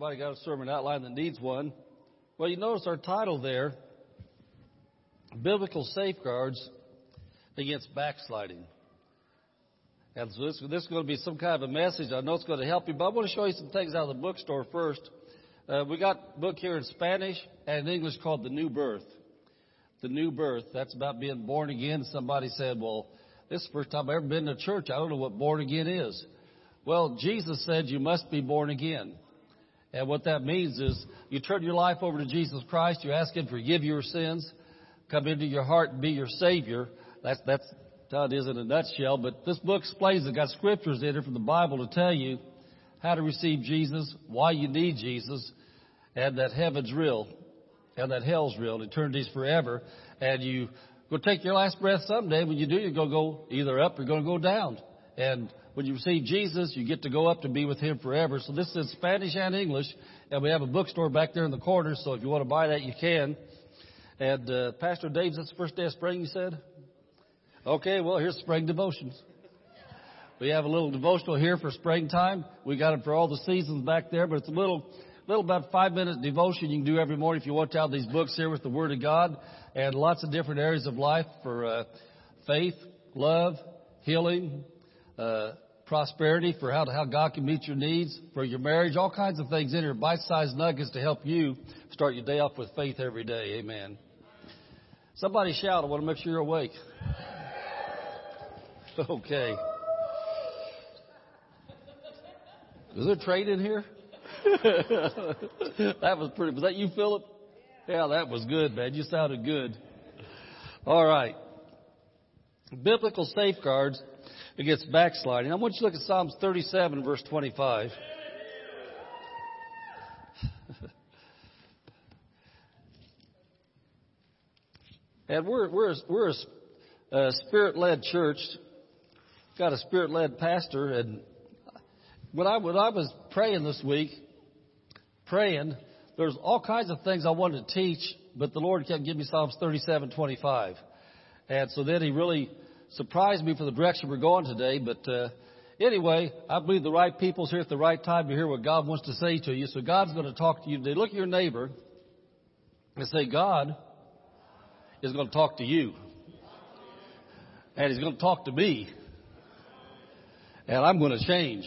Everybody got a sermon outline that needs one. Well, you notice our title there Biblical Safeguards Against Backsliding. And so this, this is going to be some kind of a message. I know it's going to help you, but I want to show you some things out of the bookstore first. Uh, we got a book here in Spanish and in English called The New Birth. The New Birth. That's about being born again. Somebody said, well, this is the first time I've ever been to church. I don't know what born again is. Well, Jesus said you must be born again. And what that means is you turn your life over to Jesus Christ, you ask Him to forgive your sins, come into your heart and be your Savior. That's, that's how it is in a nutshell. But this book explains it, got scriptures in it from the Bible to tell you how to receive Jesus, why you need Jesus, and that heaven's real, and that hell's real, and eternity's forever. And you go take your last breath someday. When you do, you're going to go either up or you're going to go down. And when you receive Jesus, you get to go up to be with Him forever. So this is Spanish and English, and we have a bookstore back there in the corner. So if you want to buy that, you can. And uh, Pastor Dave, that's the first day of spring, you said? Okay, well here's spring devotions. We have a little devotional here for springtime. We got it for all the seasons back there, but it's a little, little about five minute devotion you can do every morning if you want to have these books here with the Word of God and lots of different areas of life for uh, faith, love, healing, uh, prosperity, for how, how God can meet your needs, for your marriage, all kinds of things in here, bite-sized nuggets to help you start your day off with faith every day. Amen. Somebody shout. I want to make sure you're awake. Okay. Is there trade in here? that was pretty. Was that you, Philip? Yeah, that was good, man. You sounded good. All right. Biblical safeguards against backsliding. I want you to look at Psalms 37, verse 25. and we're, we're, we're a, a spirit led church, got a spirit led pastor, and when I, when I was praying this week, praying, there's all kinds of things I wanted to teach, but the Lord kept giving me Psalms 37, 25. And so then he really surprised me for the direction we're going today. But uh, anyway, I believe the right people's here at the right time to hear what God wants to say to you. So God's going to talk to you today. Look at your neighbor and say, God is going to talk to you. And he's going to talk to me. And I'm going to change.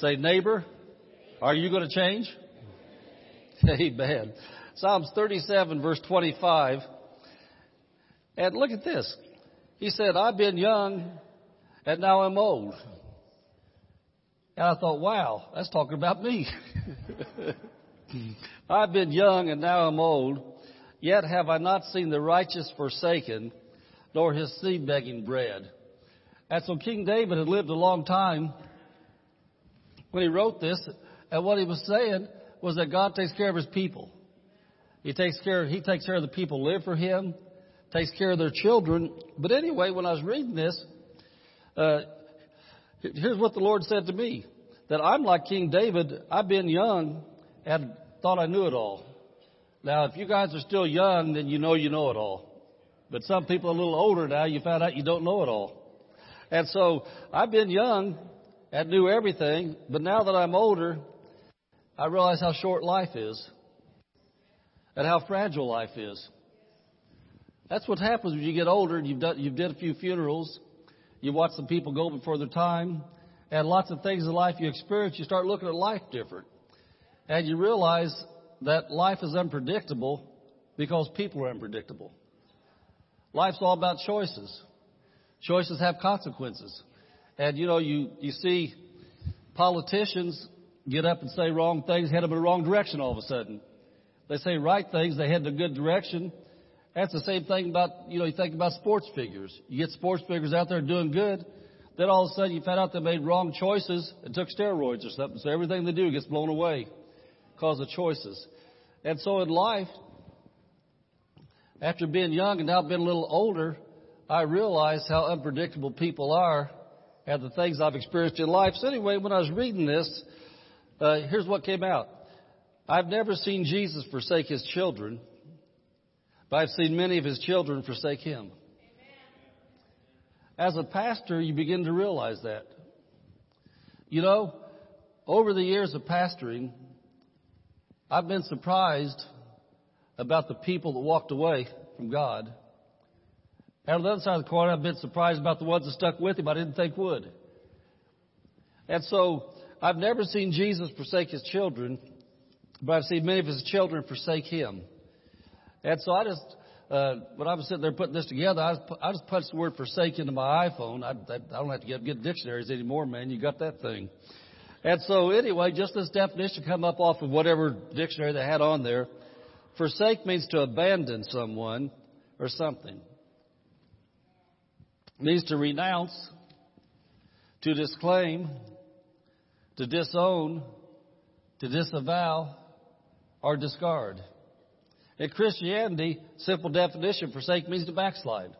Say, neighbor, are you going to change? Amen. Psalms 37 verse 25. And look at this. He said, I've been young and now I'm old. And I thought, wow, that's talking about me. I've been young and now I'm old, yet have I not seen the righteous forsaken, nor his seed begging bread. And so King David had lived a long time when he wrote this, and what he was saying was that God takes care of his people. He takes care, he takes care of the people who live for him takes care of their children. But anyway, when I was reading this, uh, here's what the Lord said to me that I'm like King David. I've been young and thought I knew it all. Now, if you guys are still young, then you know you know it all. But some people a little older now, you found out you don't know it all. And so I've been young and knew everything, but now that I'm older, I realize how short life is and how fragile life is. That's what happens when you get older and you've done, you've did a few funerals, you watch some people go before their time, and lots of things in life you experience, you start looking at life different. And you realize that life is unpredictable because people are unpredictable. Life's all about choices. Choices have consequences. And you know, you, you see politicians get up and say wrong things, head them in the wrong direction all of a sudden. They say right things, they head in a good direction, that's the same thing about, you know, you think about sports figures. You get sports figures out there doing good, then all of a sudden you find out they made wrong choices and took steroids or something. So everything they do gets blown away because of choices. And so in life, after being young and now being a little older, I realize how unpredictable people are and the things I've experienced in life. So anyway, when I was reading this, uh, here's what came out. I've never seen Jesus forsake his children, but I've seen many of his children forsake him. As a pastor, you begin to realize that. You know, over the years of pastoring, I've been surprised about the people that walked away from God. And on the other side of the coin, I've been surprised about the ones that stuck with him I didn't think would. And so I've never seen Jesus forsake his children, but I've seen many of his children forsake him. And so I just, uh, when I was sitting there putting this together, I, just, I just punched the word forsake into my iPhone. I, I, I don't have to get, get dictionaries anymore, man. You got that thing. And so anyway, just this definition come up off of whatever dictionary they had on there. Forsake means to abandon someone or something. It means to renounce, to disclaim, to disown, to disavow, or discard. In Christianity, simple definition, forsake means to backslide.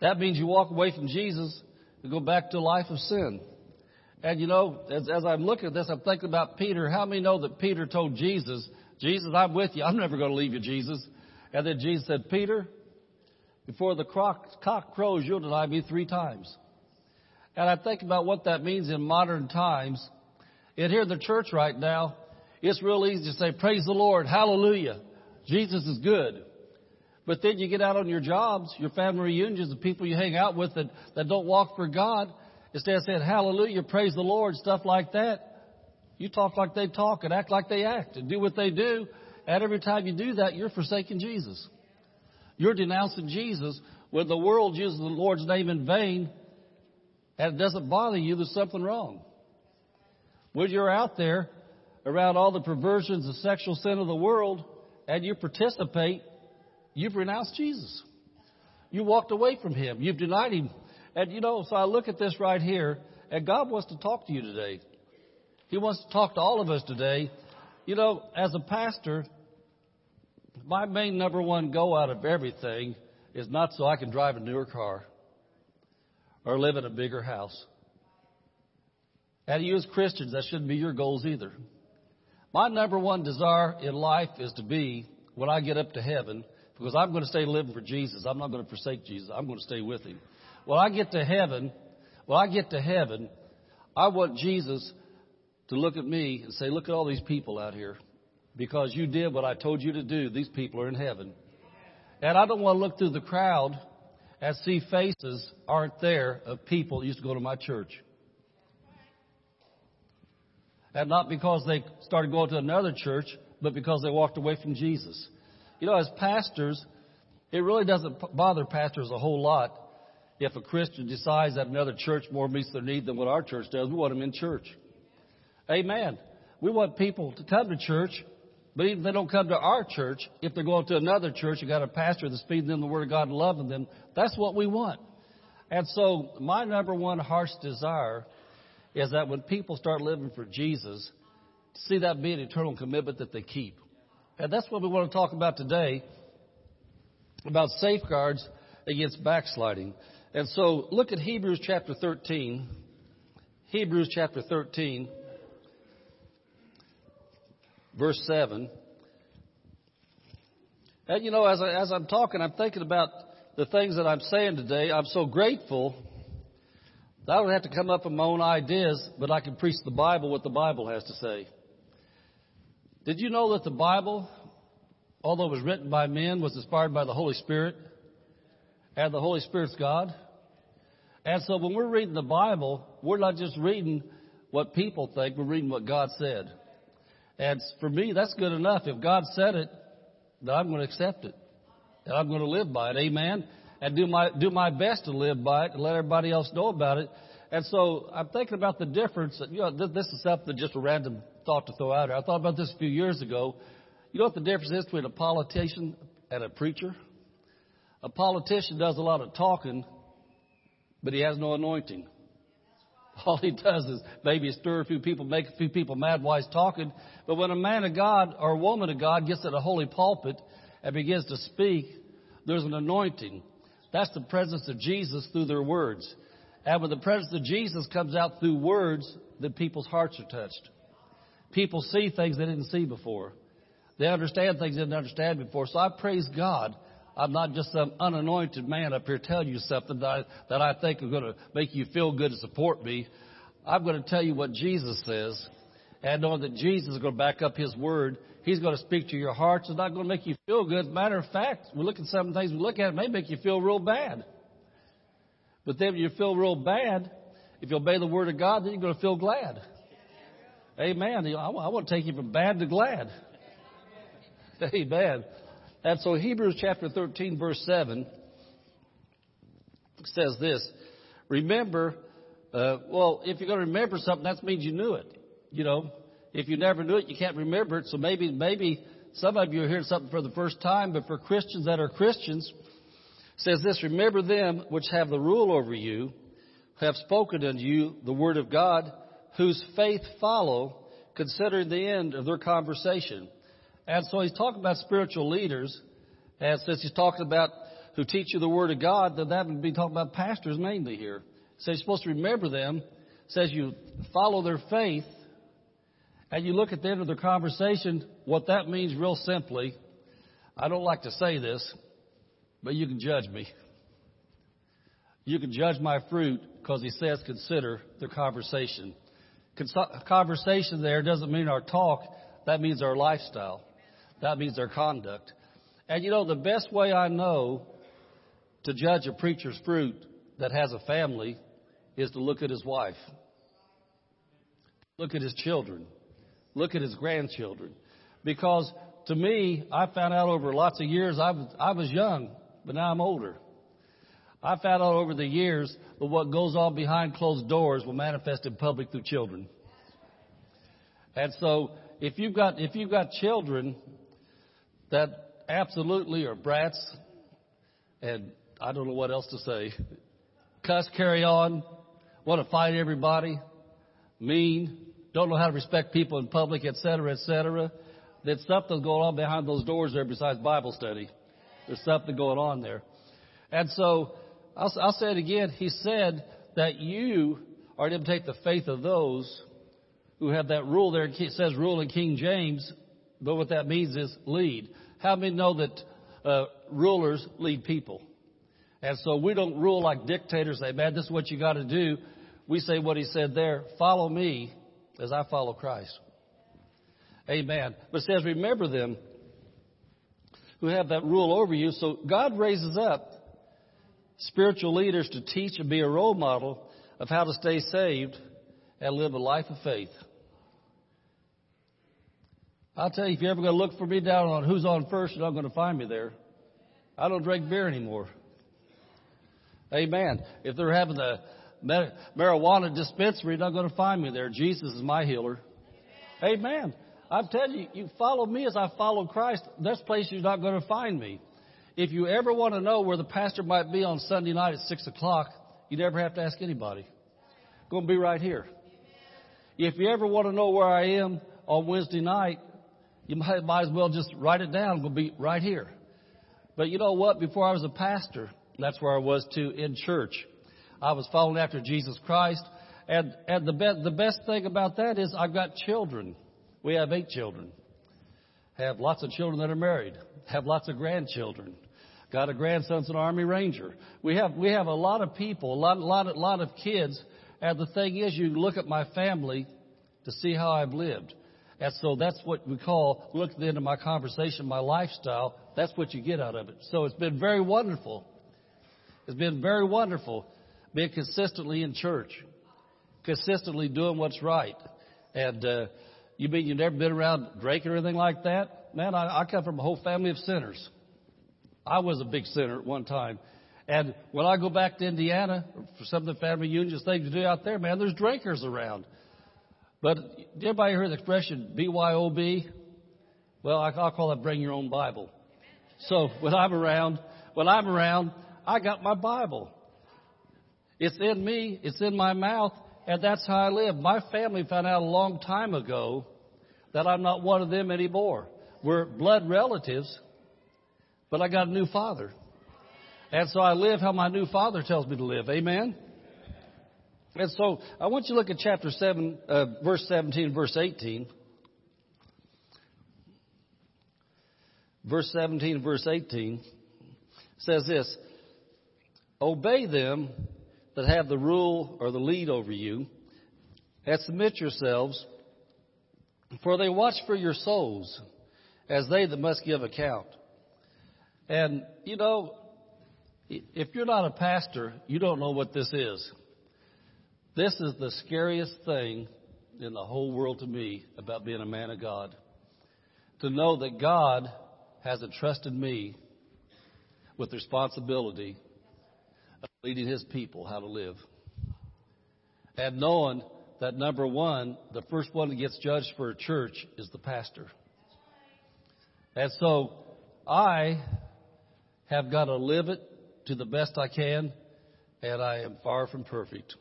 That means you walk away from Jesus and go back to a life of sin. And you know, as, as I'm looking at this, I'm thinking about Peter. How many know that Peter told Jesus, Jesus, I'm with you. I'm never going to leave you, Jesus. And then Jesus said, Peter, before the cock crows, you'll deny me three times. And I think about what that means in modern times. And here in the church right now, it's real easy to say, praise the Lord, hallelujah. Jesus is good. But then you get out on your jobs, your family reunions, the people you hang out with that, that don't walk for God, instead of saying hallelujah, praise the Lord, stuff like that, you talk like they talk and act like they act and do what they do. And every time you do that, you're forsaking Jesus. You're denouncing Jesus when the world uses the Lord's name in vain and it doesn't bother you, there's something wrong. When you're out there around all the perversions of sexual sin of the world and you participate, you've renounced Jesus. You walked away from Him. You've denied Him. And you know, so I look at this right here, and God wants to talk to you today. He wants to talk to all of us today. You know, as a pastor, my main number one goal out of everything is not so I can drive a newer car or live in a bigger house. And you as Christians, that shouldn't be your goals either. My number one desire in life is to be, when I get up to heaven, because I'm going to stay living for Jesus. I'm not going to forsake Jesus. I'm going to stay with Him. When I get to heaven, when I get to heaven, I want Jesus to look at me and say, look at all these people out here. Because you did what I told you to do. These people are in heaven. And I don't want to look through the crowd and see faces aren't there of people that used to go to my church. And not because they started going to another church, but because they walked away from Jesus. You know, as pastors, it really doesn't bother pastors a whole lot if a Christian decides that another church more meets their need than what our church does. We want them in church. Amen. We want people to come to church but even if they don't come to our church, if they're going to another church, you got a pastor that's feeding them the Word of God and loving them, that's what we want. And so my number one harsh desire is that when people start living for Jesus, see that be an eternal commitment that they keep. And that's what we want to talk about today, about safeguards against backsliding. And so look at Hebrews chapter 13. Hebrews chapter 13 verse 7. And you know, as, I, as I'm talking, I'm thinking about the things that I'm saying today. I'm so grateful I don't have to come up with my own ideas, but I can preach the Bible what the Bible has to say. Did you know that the Bible, although it was written by men, was inspired by the Holy Spirit? And the Holy Spirit's God? And so when we're reading the Bible, we're not just reading what people think, we're reading what God said. And for me, that's good enough. If God said it, then I'm going to accept it. And I'm going to live by it. Amen. And do my, do my best to live by it and let everybody else know about it. And so I'm thinking about the difference. You know, this is something just a random thought to throw out here. I thought about this a few years ago. You know what the difference is between a politician and a preacher? A politician does a lot of talking, but he has no anointing. All he does is maybe stir a few people, make a few people mad while he's talking. But when a man of God or a woman of God gets at a holy pulpit and begins to speak, there's an anointing. That's the presence of Jesus through their words. And when the presence of Jesus comes out through words, then people's hearts are touched. People see things they didn't see before. They understand things they didn't understand before. So I praise God I'm not just some unanointed man up here telling you something that I, that I think is going to make you feel good and support me. I'm going to tell you what Jesus says. and knowing that Jesus is going to back up His word. He's going to speak to your hearts. It's not going to make you feel good. Matter of fact, we look at some things we look at, it may make you feel real bad. But then you feel real bad, if you obey the word of God, then you're going to feel glad. Amen. I want to take you from bad to glad. Amen. And so Hebrews chapter 13 verse 7 says this. Remember, uh, well, if you're going to remember something, that means you knew it. You know, if you never knew it, you can't remember it. So maybe, maybe some of you are hearing something for the first time, but for Christians that are Christians, says this, remember them which have the rule over you, have spoken unto you the word of God, whose faith follow, considering the end of their conversation. And so he's talking about spiritual leaders, and since he's talking about who teach you the word of God, then that would be talking about pastors mainly here. So you're supposed to remember them. says you follow their faith, and you look at the end of their conversation. What that means, real simply, I don't like to say this, but you can judge me. You can judge my fruit because he says consider the conversation. Conversation there doesn't mean our talk, that means our lifestyle. That means our conduct. And you know, the best way I know to judge a preacher's fruit that has a family is to look at his wife, look at his children, look at his grandchildren. Because to me, I found out over lots of years, I was, I was young, but now I'm older. I found out over the years that what goes on behind closed doors will manifest in public through children. And so if you've got, if you've got children that absolutely are brats and I don't know what else to say, cuss, carry on, want to fight everybody, mean, don't know how to respect people in public, etc., etc., then something's going on behind those doors there besides Bible study. There's something going on there. And so I'll, I'll say it again. He said that you are to imitate the faith of those who have that rule there. It says rule in King James, but what that means is lead. How many know that uh, rulers lead people? And so we don't rule like dictators, say, man, this is what you got to do. We say what he said there follow me as I follow Christ. Amen. But it says, remember them who have that rule over you. So God raises up spiritual leaders to teach and be a role model of how to stay saved and live a life of faith. I'll tell you, if you're ever going to look for me down on who's on first, you're not going to find me there. I don't drink beer anymore. Amen. If they're having a marijuana dispensary, you're not going to find me there. Jesus is my healer. Amen. I'm telling you, you follow me as I follow Christ. There's places you're not going to find me. If you ever want to know where the pastor might be on Sunday night at 6 o'clock, you never have to ask anybody. Going to be right here. If you ever want to know where I am on Wednesday night, you might, might as well just write it down. Going to be right here. But you know what? Before I was a pastor, that's where I was too in church. I was following after Jesus Christ. And, and the, be- the best thing about that is I've got children. We have eight children. Have lots of children that are married. Have lots of grandchildren. Got a grandson's an Army Ranger. We have we have a lot of people, a lot, lot, lot of kids. And the thing is, you look at my family to see how I've lived. And so that's what we call, look of my conversation, my lifestyle. That's what you get out of it. So it's been very wonderful. It's been very wonderful being consistently in church, consistently doing what's right. And uh, you mean you've never been around drinking or anything like that? Man, I, I come from a whole family of sinners. I was a big sinner at one time. And when I go back to Indiana for some of the family unions things to do out there, man, there's drinkers around. But did anybody hear the expression BYOB? Well, I, I'll call that bring your own Bible. So when I'm around, when I'm around, I got my Bible. It's in me, it's in my mouth, and that's how I live. My family found out a long time ago that I'm not one of them anymore. We're blood relatives, but I got a new father. And so I live how my new father tells me to live. Amen? And so I want you to look at chapter 7, uh, verse 17, verse 18. Verse 17, verse 18 says this Obey them that have the rule or the lead over you, and submit yourselves For they watch for your souls, as they that must give account. And, you know, if you're not a pastor, you don't know what this is. This is the scariest thing in the whole world to me about being a man of God. To know that God has entrusted me with responsibility of leading his people how to live. And knowing that number one, the first one that gets judged for a church is the pastor. And so I have got to live it to the best I can, and I am far from perfect.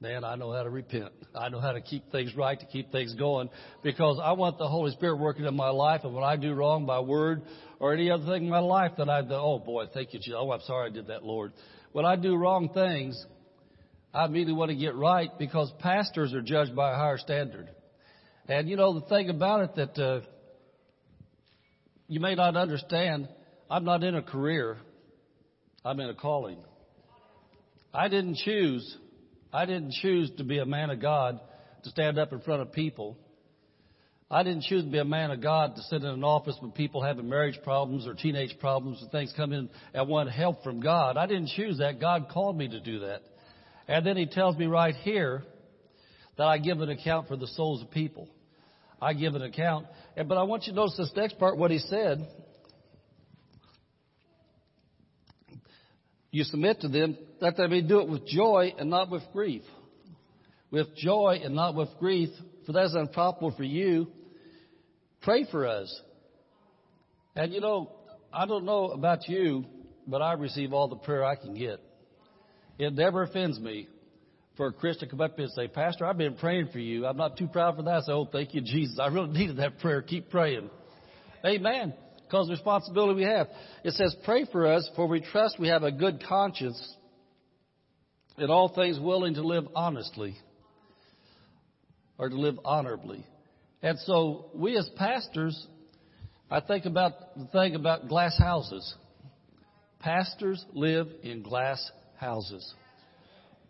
Man, I know how to repent. I know how to keep things right, to keep things going, because I want the Holy Spirit working in my life, and when I do wrong by word or any other thing in my life, that I, oh boy, thank you, Jesus. Oh, I'm sorry I did that, Lord. When I do wrong things, I immediately want to get right because pastors are judged by a higher standard. And you know, the thing about it that uh, you may not understand, I'm not in a career, I'm in a calling. I didn't choose, I didn't choose to be a man of God to stand up in front of people. I didn't choose to be a man of God to sit in an office with people having marriage problems or teenage problems and things come in and want help from God. I didn't choose that. God called me to do that. And then he tells me right here that I give an account for the souls of people. I give an account. But I want you to notice this next part, what he said. You submit to them that they may do it with joy and not with grief. With joy and not with grief, for that is unprofitable for you. Pray for us. And you know, I don't know about you, but I receive all the prayer I can get. It never offends me for a Christian to come up and say, Pastor, I've been praying for you. I'm not too proud for that. I say, oh, thank you, Jesus. I really needed that prayer. Keep praying. Amen. Because the responsibility we have. It says, pray for us, for we trust we have a good conscience in all things willing to live honestly or to live honorably. And so we as pastors, I think about the thing about glass houses. Pastors live in glass houses.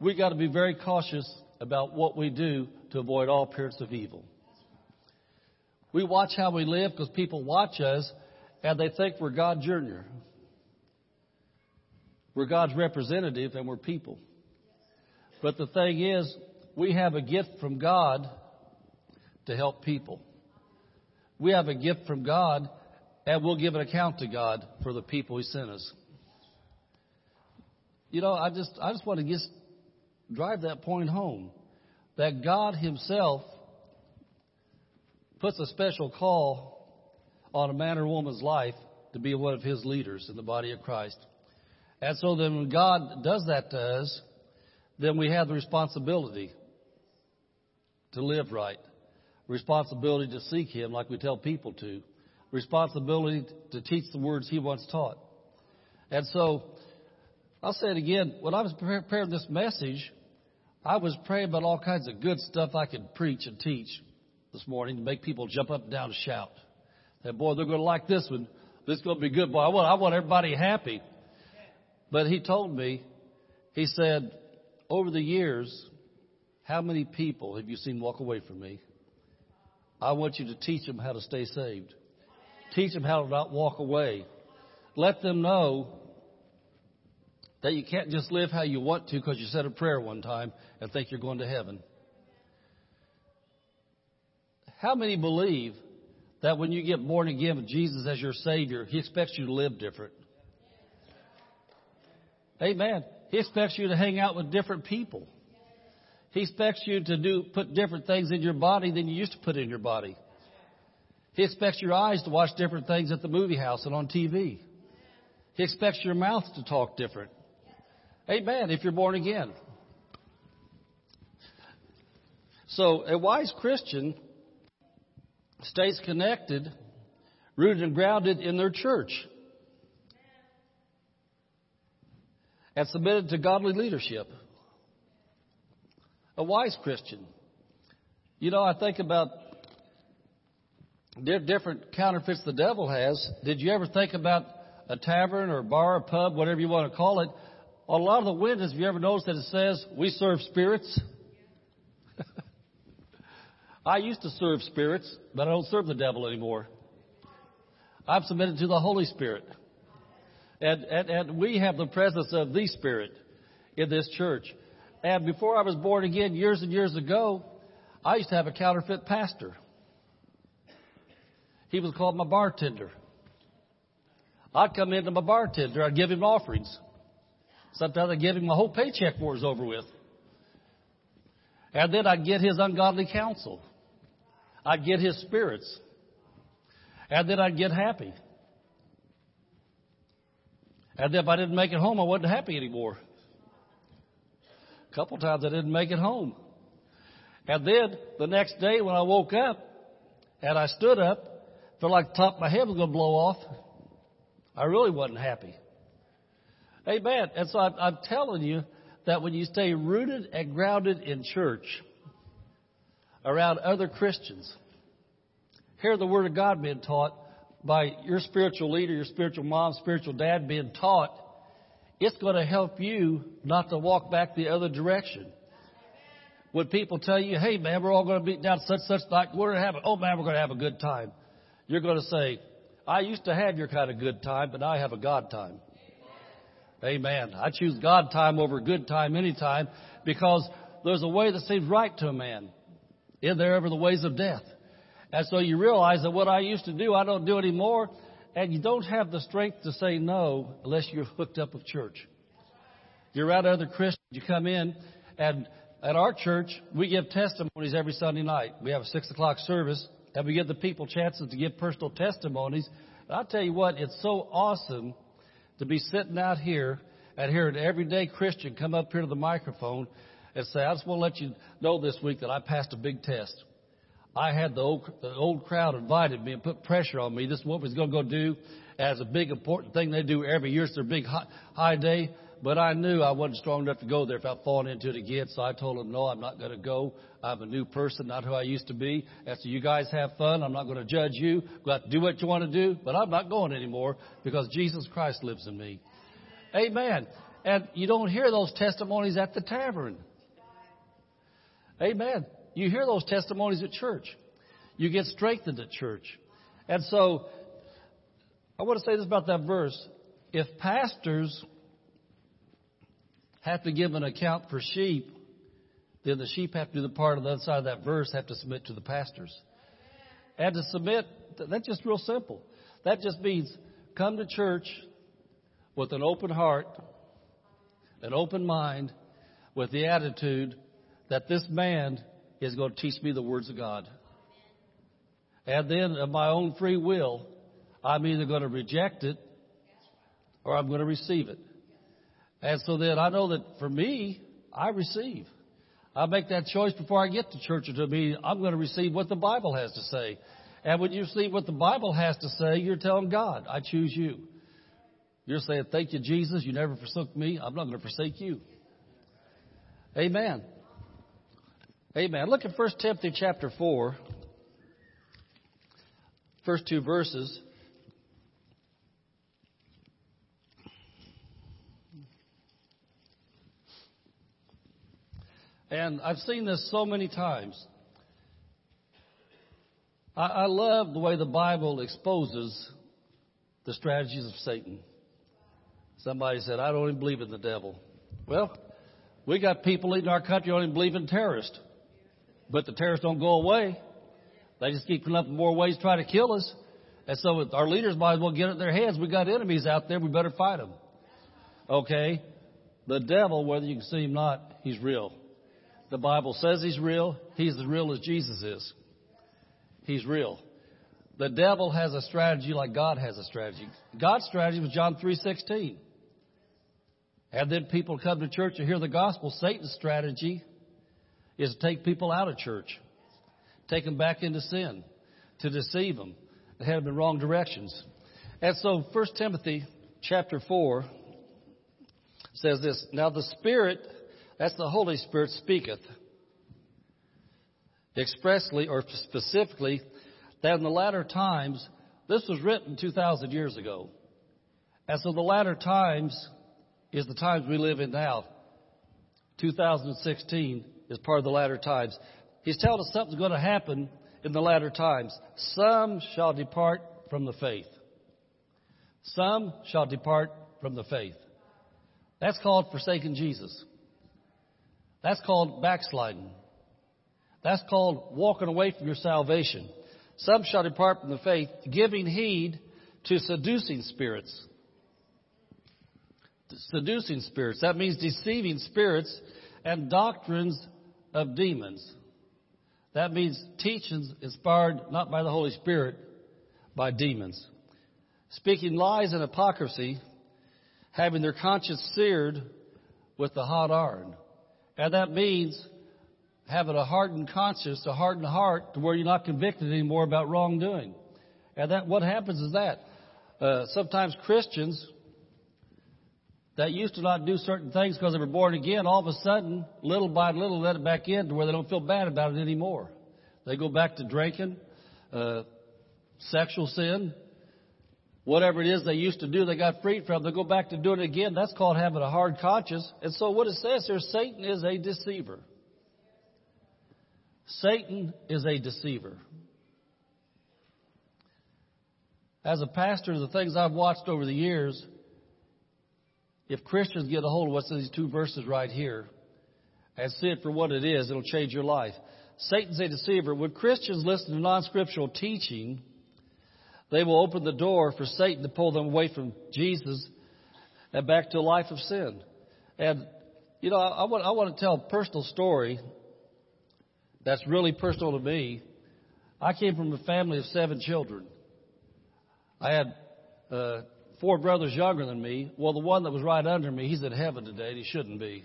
We got to be very cautious about what we do to avoid all appearance of evil. We watch how we live because people watch us and they think we're God Jr. We're God's representative and we're people. But the thing is, we have a gift from God to help people. We have a gift from God and we'll give an account to God for the people He sent us. You know, I just, I just want to just drive that point home that God Himself puts a special call on a man or woman's life to be one of His leaders in the body of Christ. And so then when God does that to us, then we have the responsibility to live right, responsibility to seek Him like we tell people to, responsibility to teach the words He once taught. And so I'll say it again. When I was preparing this message, I was praying about all kinds of good stuff I could preach and teach this morning to make people jump up and down and shout. That boy, they're going to like this one. This is going to be good. Boy, I want, I want everybody happy. But he told me, he said, over the years, how many people have you seen walk away from me? I want you to teach them how to stay saved. Teach them how to not walk away. Let them know that you can't just live how you want to because you said a prayer one time and think you're going to heaven. How many believe that when you get born again with Jesus as your Savior, He expects you to live different? Amen. He expects you to hang out with different people. He expects you to do put different things in your body than you used to put in your body. He expects your eyes to watch different things at the movie house and on TV. He expects your mouth to talk different. Amen, if you're born again. So, a wise Christian stays connected, rooted and grounded in their church, and submitted to godly leadership. A wise Christian. You know, I think about different counterfeits the devil has. Did you ever think about a tavern or bar, a pub, whatever you want to call it, on a lot of the windows, have you ever noticed that it says, we serve spirits? I used to serve spirits, but I don't serve the devil anymore. I'm submitted to the Holy Spirit. And, and, and we have the presence of the Spirit in this church. And before I was born again, years and years ago, I used to have a counterfeit pastor. He was called my bartender. I'd come into my bartender, I'd give him offerings. Sometimes I'd give him my whole paycheck before it was over with. And then I'd get his ungodly counsel. I'd get his spirits. And then I'd get happy. And then if I didn't make it home, I wasn't happy anymore. Couple times I didn't make it home. And then the next day when I woke up and I stood up, felt like the top of my head was going to blow off. I really wasn't happy. Amen. And so I'm, I'm telling you that when you stay rooted and grounded in church, around other Christians, hear the Word of God being taught by your spiritual leader, your spiritual mom, spiritual dad being taught, it's going to help you not to walk back the other direction. When people tell you, hey man, we're all going to be down such such like, we're going to have, oh man, we're going to have a good time. You're going to say, I used to have your kind of good time, but now I have a God time. Amen. I choose God time over good time anytime because there's a way that seems right to a man. In there ever the ways of death. And so you realize that what I used to do, I don't do anymore. And you don't have the strength to say no unless you're hooked up with church. You're around other Christians. You come in, and at our church, we give testimonies every Sunday night. We have a six o'clock service, and we give the people chances to give personal testimonies. And I'll tell you what, it's so awesome to be sitting out here and hear an everyday Christian come up here to the microphone and say, I just want to let you know this week that I passed a big test. I had the old, the old crowd invited me and put pressure on me. This is what was going to go do as a big important thing they do every year. It's their big high, high day. But I knew I wasn't strong enough to go there if I fallen into it again. So I told them, no, I'm not going to go. I'm a new person, not who I used to be. So you guys have fun. I'm not going to judge you. Go out to do what you want to do, but I'm not going anymore because Jesus Christ lives in me. Amen. And you don't hear those testimonies at the tavern. Amen. You hear those testimonies at church. You get strengthened at church. And so, I want to say this about that verse. If pastors have to give an account for sheep, then the sheep have to do the part of the other side of that verse, have to submit to the pastors. And to submit, that's just real simple. That just means come to church with an open heart, an open mind, with the attitude that this man is going to teach me the words of God. And then of my own free will, I'm either going to reject it or I'm going to receive it. And so then I know that for me, I receive. I make that choice before I get to church or to me. I'm going to receive what the Bible has to say. And when you receive what the Bible has to say, you're telling God, I choose you. You're saying, thank you, Jesus. You never forsook me. I'm not going to forsake you. Amen. Amen. Look at 1 Timothy chapter 4. First two verses. And I've seen this so many times. I, I love the way the Bible exposes the strategies of Satan. Somebody said, I don't even believe in the devil. Well, we got people in our country who don't even believe in terrorists. But the terrorists don't go away. They just keep coming up with more ways to try to kill us. And so our leaders might as well get it in their heads. We got enemies out there. We better fight them. Okay? The devil, whether you can see him or not, he's real. The Bible says he's real. He's as real as Jesus is. He's real. The devil has a strategy like God has a strategy. God's strategy was John 3:16. And then people come to church to hear the gospel. Satan's strategy is to take people out of church, take them back into sin, to deceive them, to head them in wrong directions. And so 1 Timothy chapter 4 says this, Now the Spirit, that's the Holy Spirit, speaketh expressly or specifically that in the latter times, this was written 2,000 years ago. And so the latter times is the times we live in now. 2016 is part of the latter times. He's telling us something's going to happen in the latter times. Some shall depart from the faith. Some shall depart from the faith. That's called forsaking Jesus. That's called backsliding. That's called walking away from your salvation. Some shall depart from the faith, giving heed to seducing spirits. Seducing spirits. That means deceiving spirits and doctrines of demons. That means teachings inspired not by the Holy Spirit, by demons. Speaking lies and hypocrisy, having their conscience seared with the hot iron. And that means having a hardened conscience, a hardened heart, to where you're not convicted anymore about wrongdoing. And that what happens is that uh, sometimes Christians that used to not do certain things because they were born again, all of a sudden, little by little, let it back in to where they don't feel bad about it anymore. They go back to drinking, uh, sexual sin, whatever it is they used to do, they got freed from. They go back to doing it again. That's called having a hard conscience. And so what it says here, Satan is a deceiver. Satan is a deceiver. As a pastor, the things I've watched over the years, if Christians get a hold of what's in these two verses right here and see it for what it is, it'll change your life. Satan's a deceiver. When Christians listen to non-scriptural teaching, they will open the door for Satan to pull them away from Jesus and back to a life of sin. And, you know, I, I, want, I want to tell a personal story that's really personal to me. I came from a family of seven children. I had uh, four brothers younger than me. Well, the one that was right under me, he's in heaven today, and he shouldn't be.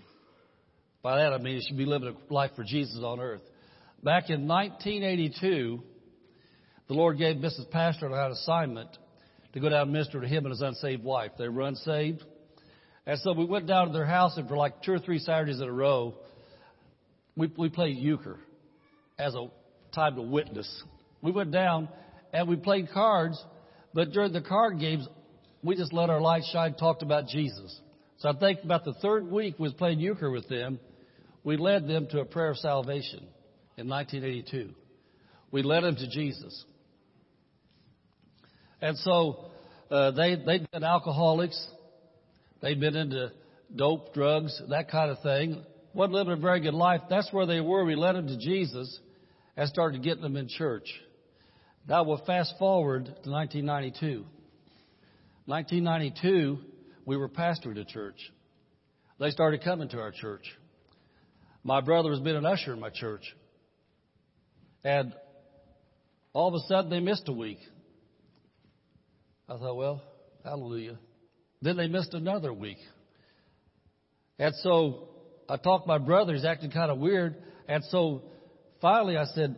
By that I mean he should be living a life for Jesus on earth. Back in 1982, the Lord gave Mrs. Pastor an assignment to go down and minister to him and his unsaved wife. They were unsaved. And so we went down to their house, and for like two or three Saturdays in a row, we, we played euchre as a time to witness. We went down and we played cards but during the card games, we just let our light shine, talked about Jesus. So I think about the third week was playing euchre with them. We led them to a prayer of salvation in 1982. We led them to Jesus. And so uh, they they'd been alcoholics, they'd been into dope, drugs, that kind of thing. wasn't living a very good life. That's where they were. We led them to Jesus and started getting them in church. Now we'll fast forward to 1992. 1992, we were pastoring a church. They started coming to our church. My brother has been an usher in my church. And all of a sudden they missed a week. I thought, well, hallelujah. Then they missed another week. And so I talked to my brother, he's acting kind of weird. And so finally I said,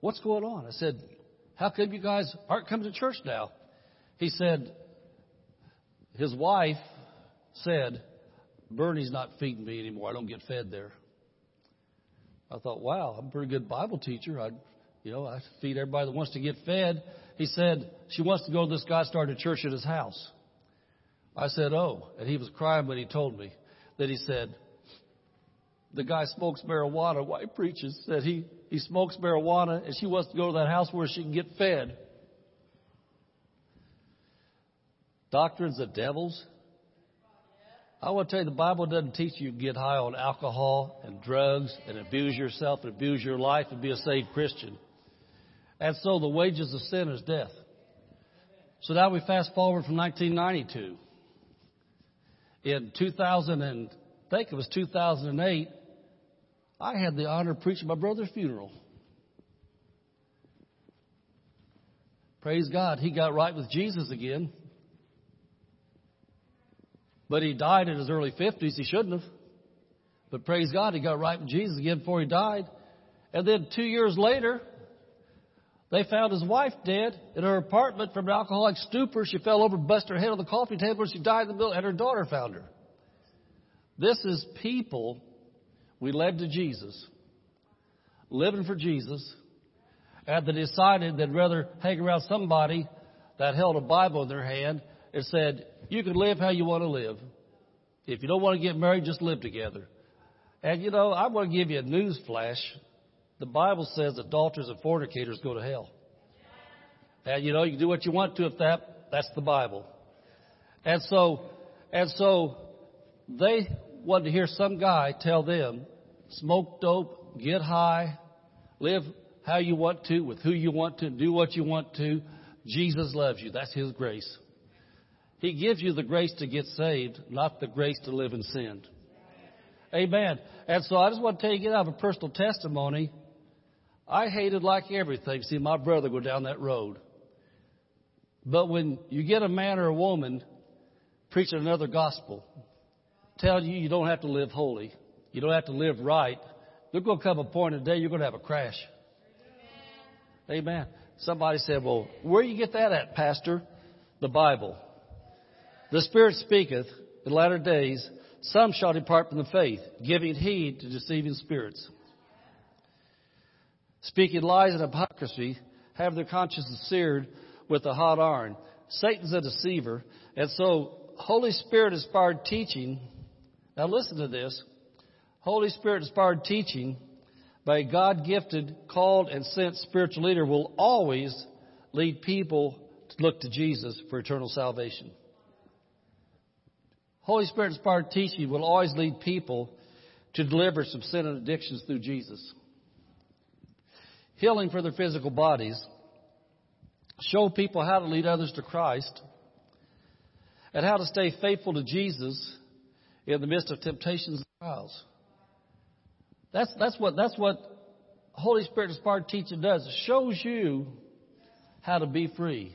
what's going on? I said, how come you guys aren't coming to church now? He said, his wife said, Bernie's not feeding me anymore. I don't get fed there. I thought, wow, I'm a pretty good Bible teacher. I, you know, I feed everybody that wants to get fed. He said, she wants to go to this guy started a church at his house. I said, oh. And he was crying when he told me that he said, the guy smokes marijuana while he preaches. Said he, he smokes marijuana and she wants to go to that house where she can get fed. Doctrines of devils. I want to tell you, the Bible doesn't teach you to get high on alcohol and drugs and abuse yourself and abuse your life and be a saved Christian. And so the wages of sin is death. So now we fast forward from 1992. In 2000 and I think it was 2008, I had the honor of preaching my brother's funeral. Praise God, he got right with Jesus again. But he died in his early 50s. He shouldn't have. But praise God, he got right with Jesus again before he died. And then two years later, they found his wife dead in her apartment from an alcoholic stupor. She fell over, busted her head on the coffee table, and she died in the middle, and her daughter found her. This is people we led to Jesus, living for Jesus, and they decided they'd rather hang around somebody that held a Bible in their hand and said, You can live how you want to live. If you don't want to get married, just live together. And you know, I want to give you a news flash. the Bible says adulterers and fornicators go to hell. And you know, you can do what you want to if that, that's the Bible. And so, and so they wanted to hear some guy tell them, smoke dope, get high, live how you want to, with who you want to, do what you want to. Jesus loves you. That's His grace. He gives you the grace to get saved, not the grace to live in sin. Amen. And so I just want to tell you, out of a personal testimony. I hated like everything, see my brother go down that road. But when you get a man or a woman preaching another gospel, telling you you don't have to live holy, you don't have to live right, there's going to come a point in the day you're going to have a crash. Amen. Somebody said, well, where you get that at, Pastor? The Bible. The Spirit speaketh in latter days, some shall depart from the faith, giving heed to deceiving spirits. Speaking lies and hypocrisy, have their consciences seared with a hot iron. Satan's a deceiver. And so, Holy Spirit inspired teaching. Now listen to this. Holy Spirit inspired teaching by a God gifted, called, and sent spiritual leader will always lead people to look to Jesus for eternal salvation. Holy Spirit inspired teaching will always lead people to deliver from sin and addictions through Jesus. Healing for their physical bodies show people how to lead others to Christ, and how to stay faithful to Jesus in the midst of temptations and trials. That's, that's what, that's what Holy Spirit inspired teaching does. It shows you how to be free.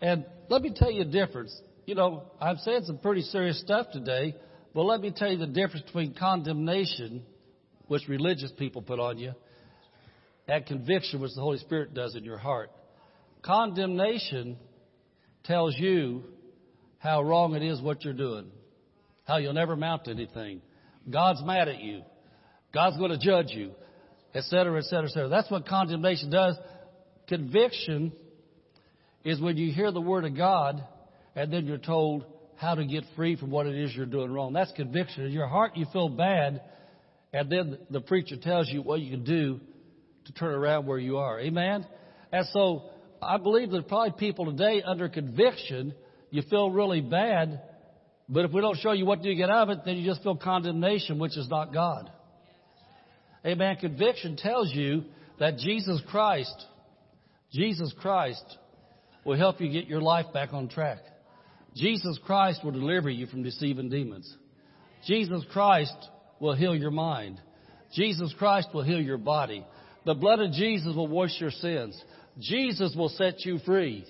And let me tell you a difference. You know, I've said some pretty serious stuff today, but let me tell you the difference between condemnation, which religious people put on you, and conviction, which the Holy Spirit does in your heart. Condemnation tells you how wrong it is what you're doing, how you'll never amount to anything. God's mad at you. God's going to judge you, etc., etc., etc. That's what condemnation does. Conviction is when you hear the Word of God and then you're told how to get free from what it is you're doing wrong. That's conviction. In your heart, you feel bad, and then the preacher tells you what you can do to turn around where you are. Amen? And so I believe there's probably people today under conviction, you feel really bad, but if we don't show you what do you get out of it, then you just feel condemnation, which is not God. Amen. Conviction tells you that Jesus Christ, Jesus Christ will help you get your life back on track. Jesus Christ will deliver you from deceiving demons. Jesus Christ will heal your mind. Jesus Christ will heal your body. The blood of Jesus will wash your sins. Jesus will set you free.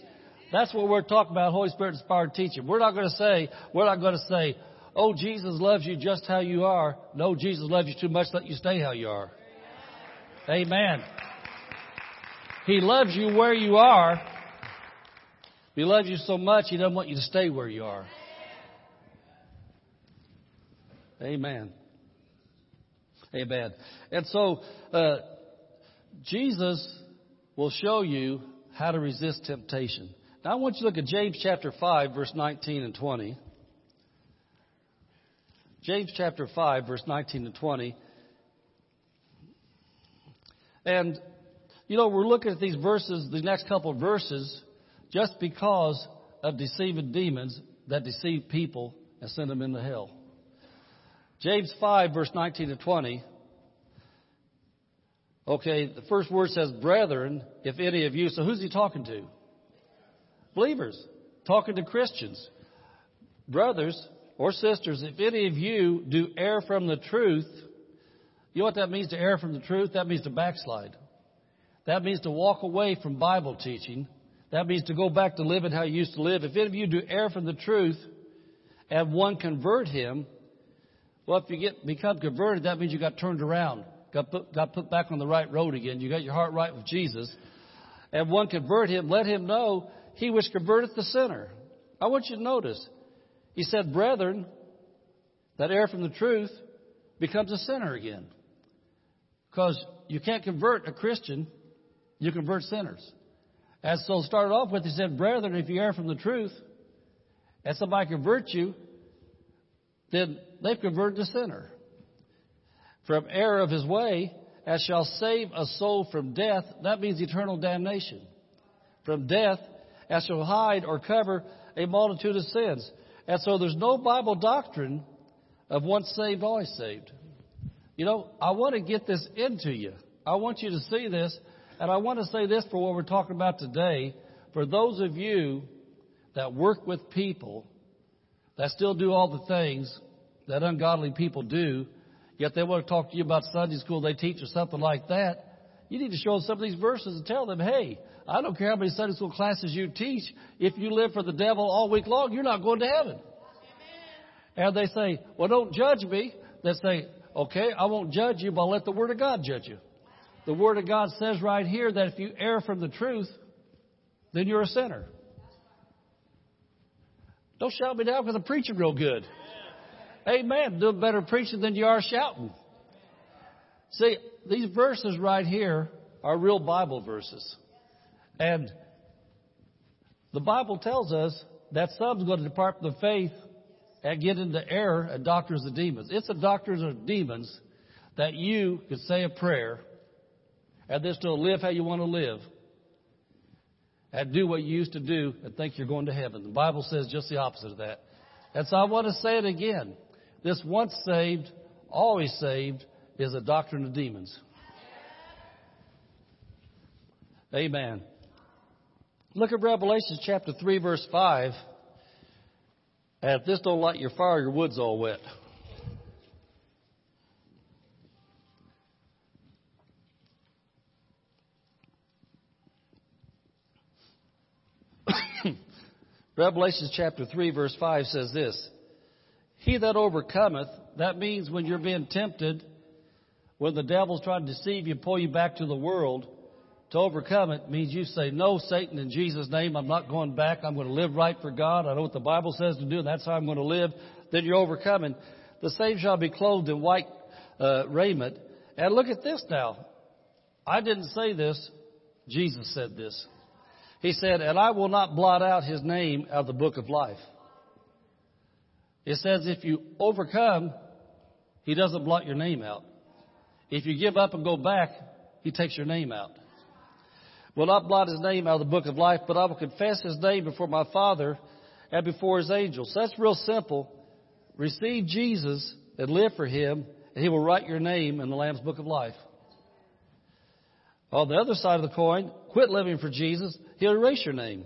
That's what we're talking about, Holy Spirit inspired teaching. We're not going to say, we're not going to say, oh, Jesus loves you just how you are. No, Jesus loves you too much, let you stay how you are. Amen. He loves you where you are. He loves you so much, He doesn't want you to stay where you are. Amen. Amen. And so, uh, Jesus will show you how to resist temptation. Now I want you to look at James chapter 5 verse 19 and 20. James chapter 5 verse 19 and 20. And, you know, we're looking at these verses, the next couple of verses, just because of deceiving demons that deceive people and send them into hell. James 5 verse 19 to 20 Okay, the first word says, brethren, if any of you. So who's he talking to? Believers. Talking to Christians. Brothers or sisters, if any of you do err from the truth, you know what that means to err from the truth? That means to backslide. That means to walk away from Bible teaching. That means to go back to living how you used to live. If any of you do err from the truth and one convert him, well, if you get become converted, that means you got turned around got put, got put back on the right road again. You got your heart right with Jesus. And one convert him, let him know he which converteth the sinner. I want you to notice. He said, Brethren, that err from the truth becomes a sinner again. Because you can't convert a Christian, you convert sinners. And so started off with, he said, Brethren, if you err from the truth, and somebody converts you, then they've converted the sinner from error of his way as shall save a soul from death, that means eternal damnation. From death, as shall hide or cover a multitude of sins. And so there's no Bible doctrine of once saved, always saved. You know, I want to get this into you. I want you to see this, and I want to say this for what we're talking about today. For those of you that work with people that still do all the things that ungodly people do, yet they want to talk to you about Sunday school they teach or something like that, you need to show them some of these verses and tell them, hey, I don't care how many Sunday school classes you teach. If you live for the devil all week long, you're not going to heaven. And they say, well, don't judge me. They say, okay, I won't judge you, but I'll let the Word of God judge you. The Word of God says right here that if you err from the truth, then you're a sinner. Don't shout me down because I'm preaching real good. Amen. Do better preaching than you are shouting. See, these verses right here are real Bible verses. And the Bible tells us that some's going to depart from the faith and get into error and doctrines of demons. It's the doctrines of demons that you could say a prayer and then still live how you want to live and do what you used to do and think you're going to heaven. The Bible says just the opposite of that. And so I want to say it again. This once saved, always saved is a doctrine of demons. Amen. Look at Revelation chapter 3 verse 5. And if this don't light your fire, your wood's all wet. Revelation chapter 3 verse 5 says this. He that overcometh, that means when you're being tempted, when the devil's trying to deceive you, pull you back to the world, to overcome it means you say, No, Satan, in Jesus' name, I'm not going back. I'm going to live right for God. I know what the Bible says to do, and that's how I'm going to live. Then you're overcoming. The saved shall be clothed in white uh, raiment. And look at this now. I didn't say this. Jesus said this. He said, And I will not blot out his name out of the book of life. It says if you overcome, he doesn't blot your name out. If you give up and go back, he takes your name out will not blot his name out of the book of life, but I will confess his name before my Father and before his angels. That's real simple. Receive Jesus and live for him, and he will write your name in the Lamb's book of life. On the other side of the coin, quit living for Jesus, he'll erase your name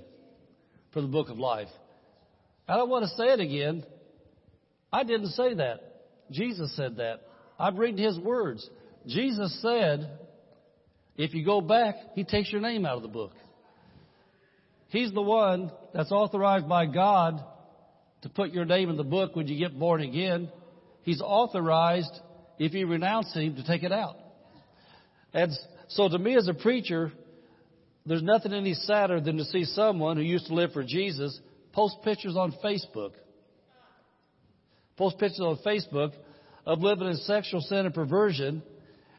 from the book of life. I don't want to say it again. I didn't say that. Jesus said that. I'm reading his words. Jesus said, if you go back, he takes your name out of the book. He's the one that's authorized by God to put your name in the book when you get born again. He's authorized, if you renounce him, to take it out. And so to me as a preacher, there's nothing any sadder than to see someone who used to live for Jesus post pictures on Facebook. Post pictures on Facebook of living in sexual sin and perversion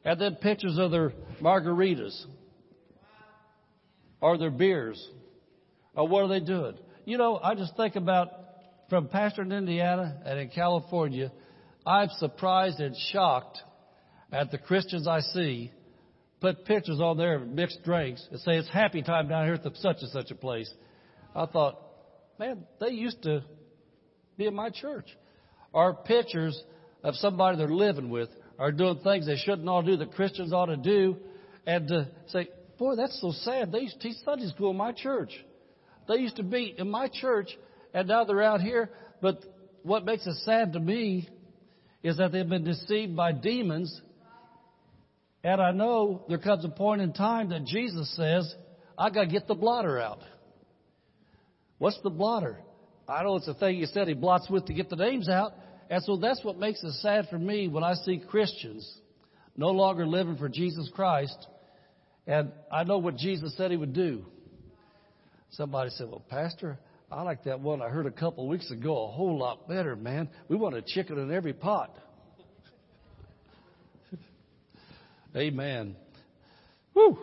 and then pictures of their margaritas or their beers or what are they doing? You know, I just think about from pastor in Indiana and in California, I'm surprised and shocked at the Christians I see put pictures on there of mixed drinks and say it's happy time down here at the such and such a place. I thought, man, they used to be in my church. Or pictures of somebody they're living with are doing things they shouldn't all do that Christians ought to do, and to say, boy, that's so sad. They used to teach Sunday school in my church. They used to be in my church, and now they're out here. But what makes it sad to me is that they've been deceived by demons. And I know there comes a point in time that Jesus says, I got to get the blotter out. What's the blotter? I know it's a thing he said he blots with to get the names out. And so that's what makes it sad for me when I see Christians no longer living for Jesus Christ. And I know what Jesus said he would do. Somebody said, Well, Pastor, I like that one I heard a couple of weeks ago a whole lot better, man. We want a chicken in every pot. Amen. Whew.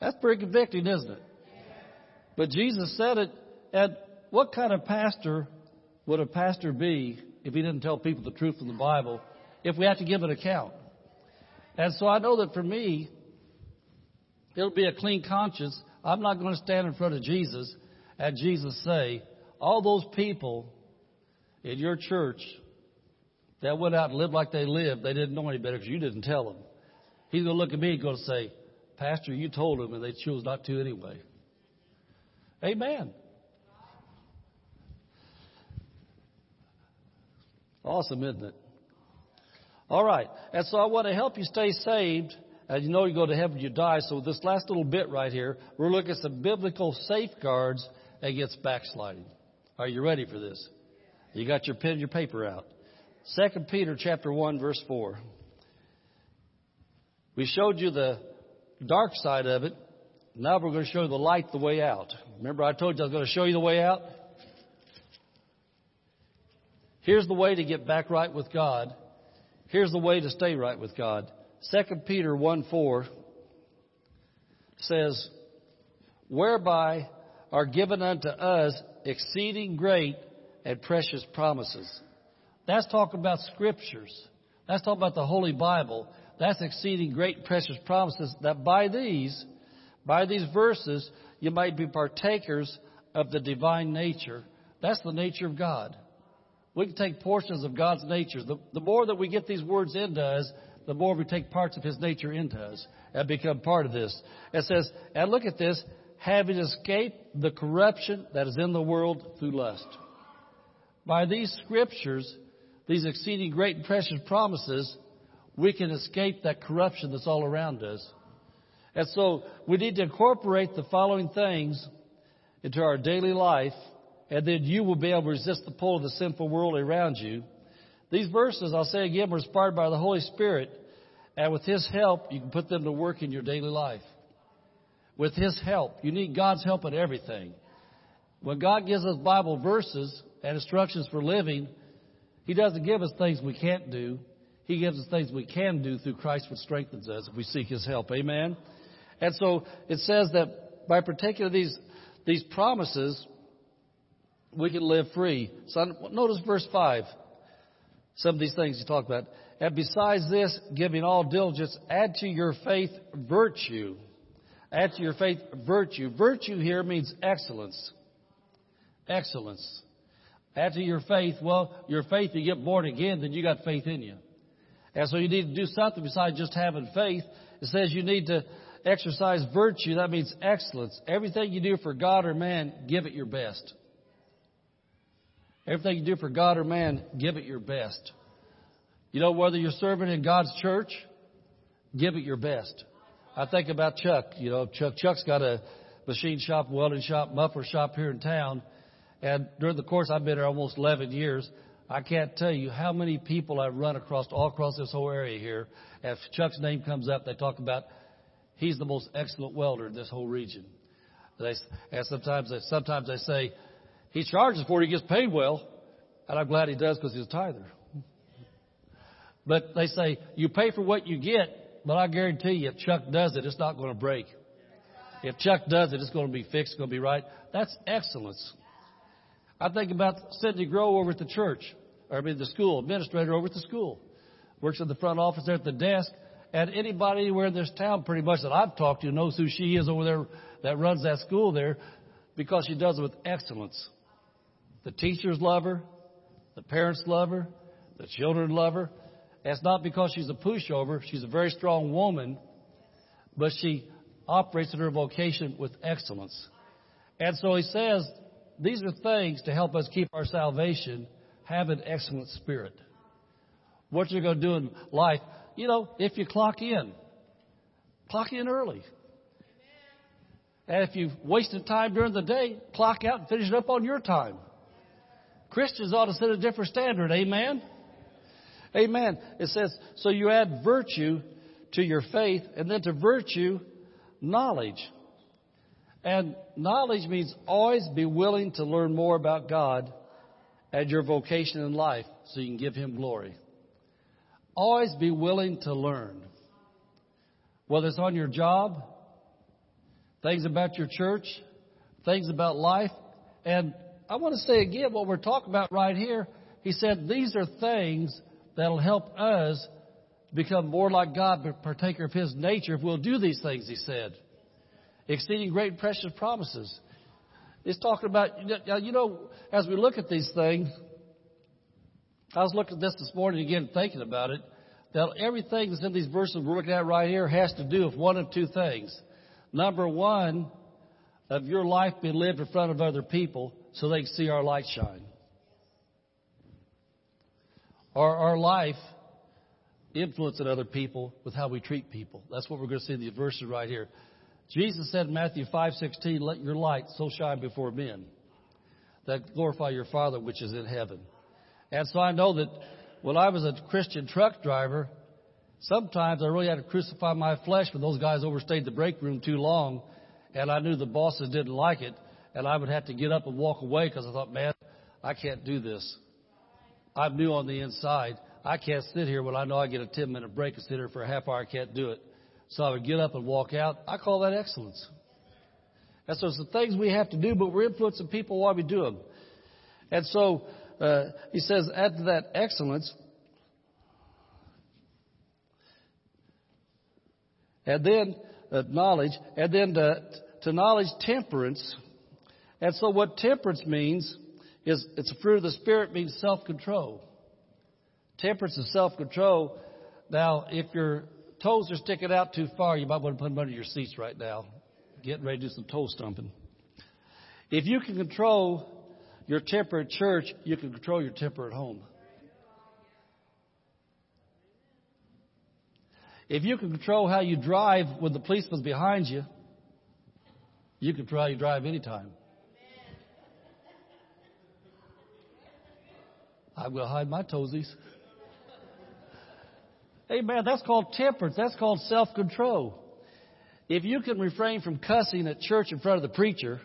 That's pretty convicting, isn't it? But Jesus said it. And what kind of pastor would a pastor be if he didn't tell people the truth from the Bible, if we have to give an account. And so I know that for me, it'll be a clean conscience. I'm not going to stand in front of Jesus and Jesus say, all those people in your church that went out and lived like they lived, they didn't know any better because you didn't tell them. He's going to look at me and going to say, Pastor, you told them and they chose not to anyway. Amen. Awesome, isn't it? All right. And so I want to help you stay saved. And you know you go to heaven, you die. So this last little bit right here, we're looking at some biblical safeguards against backsliding. Are you ready for this? You got your pen your paper out. Second Peter chapter 1 verse 4. We showed you the dark side of it. Now we're going to show you the light, the way out. Remember I told you I was going to show you the way out? Here's the way to get back right with God. Here's the way to stay right with God. 2 Peter 1 4 says, Whereby are given unto us exceeding great and precious promises. That's talking about scriptures. That's talking about the Holy Bible. That's exceeding great precious promises that by these, by these verses, you might be partakers of the divine nature. That's the nature of God. We can take portions of God's nature. The, the more that we get these words into us, the more we take parts of His nature into us and become part of this. It says, and look at this, having escaped the corruption that is in the world through lust. By these scriptures, these exceeding great and precious promises, we can escape that corruption that's all around us. And so we need to incorporate the following things into our daily life, and then you will be able to resist the pull of the sinful world around you. These verses, I'll say again, were inspired by the Holy Spirit, and with His help, you can put them to work in your daily life. With His help. You need God's help in everything. When God gives us Bible verses and instructions for living, he doesn't give us things we can't do. He gives us things we can do through Christ which strengthens us if we seek His help. Amen? And so it says that by partaking of these, these promises, we can live free. So notice verse 5. Some of these things you talk about. And besides this, giving all diligence, add to your faith virtue. Add to your faith virtue. Virtue here means excellence. Excellence. Add to your faith, well, your faith, you get born again, then you got faith in you. And so you need to do something besides just having faith. It says you need to exercise virtue. That means excellence. Everything you do for God or man, give it your best. Everything you do for God or man, give it your best. You know, whether you're serving in God's church, give it your best. I think about Chuck. You know, Chuck, Chuck's got a machine shop, welding shop, muffler shop here in town. And during the course, I've been here almost 11 years. I can't tell you how many people I've run across all across this whole area here. If Chuck's name comes up, they talk about he's the most excellent welder in this whole region. They, and sometimes they, sometimes they say he charges for it, he gets paid well, and I'm glad he does because he's a tither. But they say you pay for what you get, but I guarantee you, if Chuck does it, it's not going to break. If Chuck does it, it's going to be fixed, it's going to be right. That's excellence. I think about Sidney Grow over at the church, or I mean the school, administrator over at the school. Works in the front office there at the desk. And anybody anywhere in this town pretty much that I've talked to knows who she is over there that runs that school there because she does it with excellence. The teachers love her. The parents love her. The children love her. It's not because she's a pushover. She's a very strong woman, but she operates in her vocation with excellence. And so he says these are things to help us keep our salvation, have an excellent spirit. What you're going to do in life, you know, if you clock in, clock in early. And if you've wasted time during the day, clock out and finish it up on your time. Christians ought to set a different standard. Amen? Amen. It says, so you add virtue to your faith, and then to virtue, knowledge. And knowledge means always be willing to learn more about God and your vocation in life so you can give Him glory. Always be willing to learn. Whether it's on your job, things about your church, things about life. And I want to say again what we're talking about right here. He said these are things that'll help us become more like God, but partaker of His nature if we'll do these things, He said. Exceeding great and precious promises. It's talking about, you know, as we look at these things, I was looking at this this morning again, thinking about it, that everything that's in these verses we're looking at right here has to do with one of two things. Number one, of your life being lived in front of other people so they can see our light shine. Or our life influencing other people with how we treat people. That's what we're going to see in the verses right here. Jesus said in Matthew 5:16, "Let your light so shine before men that glorify your Father which is in heaven." And so I know that when I was a Christian truck driver, sometimes I really had to crucify my flesh when those guys overstayed the break room too long, and I knew the bosses didn't like it, and I would have to get up and walk away because I thought, man, I can't do this. I'm new on the inside. I can't sit here when I know I get a 10 minute break and sit here for a half hour. I can't do it. So I would get up and walk out. I call that excellence. And so it's the things we have to do, but we're influencing people while we do them. And so uh, he says, add to that excellence. And then uh, knowledge, and then to, to knowledge temperance. And so what temperance means is it's a fruit of the Spirit means self-control. Temperance is self-control. Now, if your toes are sticking out too far, you might want to put them under your seats right now. Getting ready to do some toe stumping. If you can control your temper at church, you can control your temper at home. If you can control how you drive when the policeman's behind you, you can how you drive anytime. I will hide my toesies. Amen. That's called temperance. That's called self control. If you can refrain from cussing at church in front of the preacher,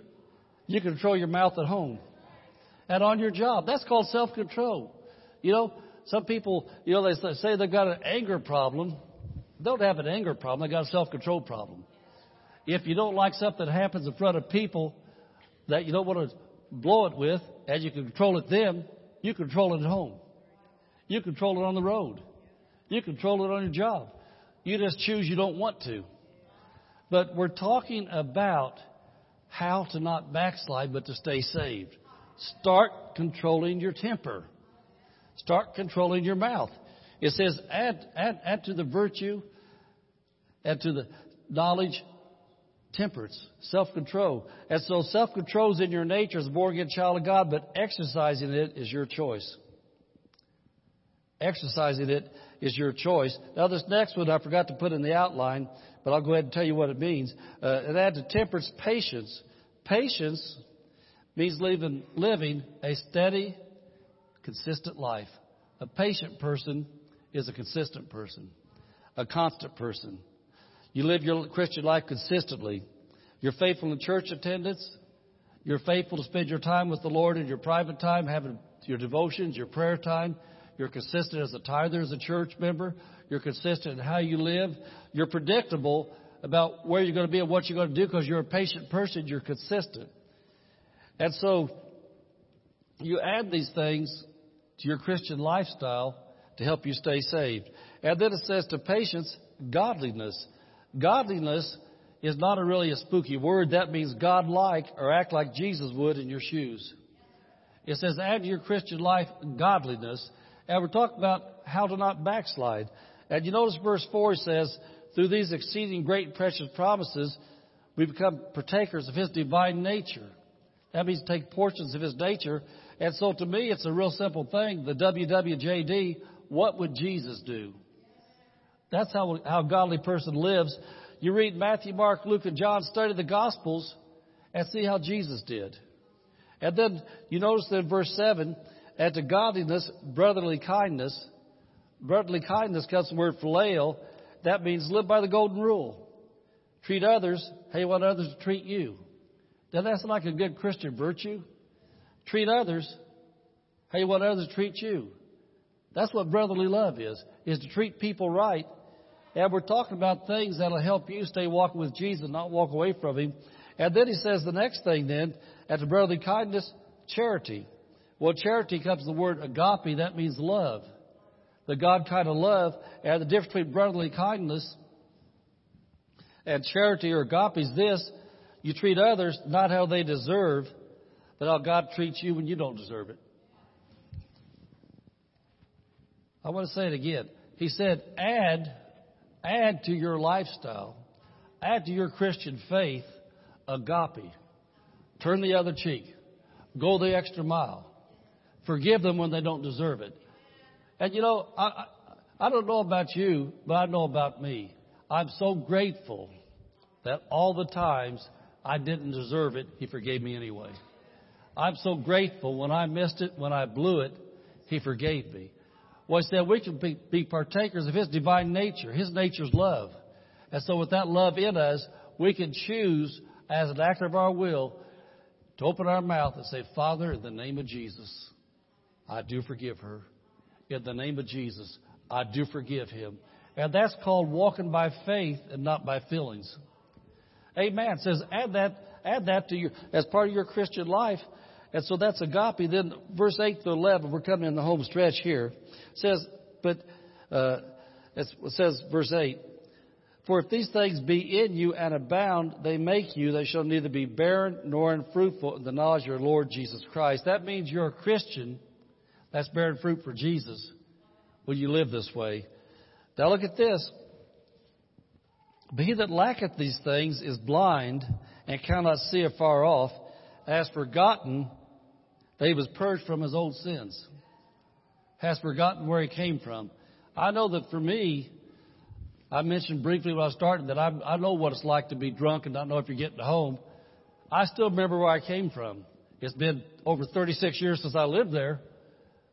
you can control your mouth at home and on your job. That's called self control. You know, some people, you know, they say they've got an anger problem. They don't have an anger problem, they got a self control problem. If you don't like something that happens in front of people that you don't want to blow it with, and you can control it then, you control it at home. You control it on the road. You control it on your job. You just choose you don't want to. But we're talking about how to not backslide, but to stay saved. Start controlling your temper. Start controlling your mouth. It says, add, add, add to the virtue, add to the knowledge, temperance, self-control. And so self-control is in your nature as a born-again child of God, but exercising it is your choice. Exercising it is your choice. Now, this next one I forgot to put in the outline, but I'll go ahead and tell you what it means. Uh, and add to temperance patience. Patience means living, living a steady, consistent life. A patient person is a consistent person, a constant person. You live your Christian life consistently. You're faithful in church attendance. You're faithful to spend your time with the Lord in your private time, having your devotions, your prayer time. You're consistent as a tither, as a church member. You're consistent in how you live. You're predictable about where you're going to be and what you're going to do because you're a patient person. You're consistent. And so you add these things to your Christian lifestyle to help you stay saved. And then it says to patience, godliness. Godliness is not a really a spooky word. That means God-like or act like Jesus would in your shoes. It says add to your Christian life godliness. And we're talking about how to not backslide. And you notice verse 4 says, through these exceeding great and precious promises, we become partakers of His divine nature. That means take portions of his nature. And so to me, it's a real simple thing. The WWJD, what would Jesus do? That's how, how a godly person lives. You read Matthew, Mark, Luke, and John, study the Gospels, and see how Jesus did. And then you notice that in verse 7, and to godliness, brotherly kindness. Brotherly kindness comes from the word phileo. That means live by the golden rule. Treat others how you want others to treat you. Now that's like a good Christian virtue. Treat others how you want others to treat you. That's what brotherly love is, is to treat people right. And we're talking about things that'll help you stay walking with Jesus, not walk away from Him. And then he says the next thing then, after brotherly kindness, charity. Well, charity comes the word agape, that means love. the God kind of love, and the difference between brotherly kindness and charity or agape is this you treat others not how they deserve, but how God treats you when you don't deserve it. I want to say it again. He said, add, add to your lifestyle, add to your Christian faith agape. Turn the other cheek. Go the extra mile. Forgive them when they don't deserve it. And you know, I, I, don't know about you, but I know about me. I'm so grateful that all the times I didn't deserve it, He forgave me anyway. I'm so grateful when I missed it, when I blew it, He forgave me. Well, He said we can be, be partakers of His divine nature. His nature's love. And so with that love in us, we can choose as an act of our will to open our mouth and say, Father, in the name of Jesus, I do forgive her. In the name of Jesus, I do forgive him. And that's called walking by faith and not by feelings. Amen. It says add that add that to your as part of your Christian life. And so that's agape. Then verse eight to eleven, we're coming in the home stretch here. It says, but uh, it says verse eight. For if these things be in you and abound, they make you, they shall neither be barren nor unfruitful in the knowledge of your Lord Jesus Christ. That means you're a Christian that's bearing fruit for Jesus Will you live this way. Now look at this. But he that lacketh these things is blind and cannot see afar off, has forgotten that he was purged from his old sins, has forgotten where he came from. I know that for me, I mentioned briefly when I started that I, I know what it's like to be drunk and not know if you're getting home. I still remember where I came from. It's been over 36 years since I lived there,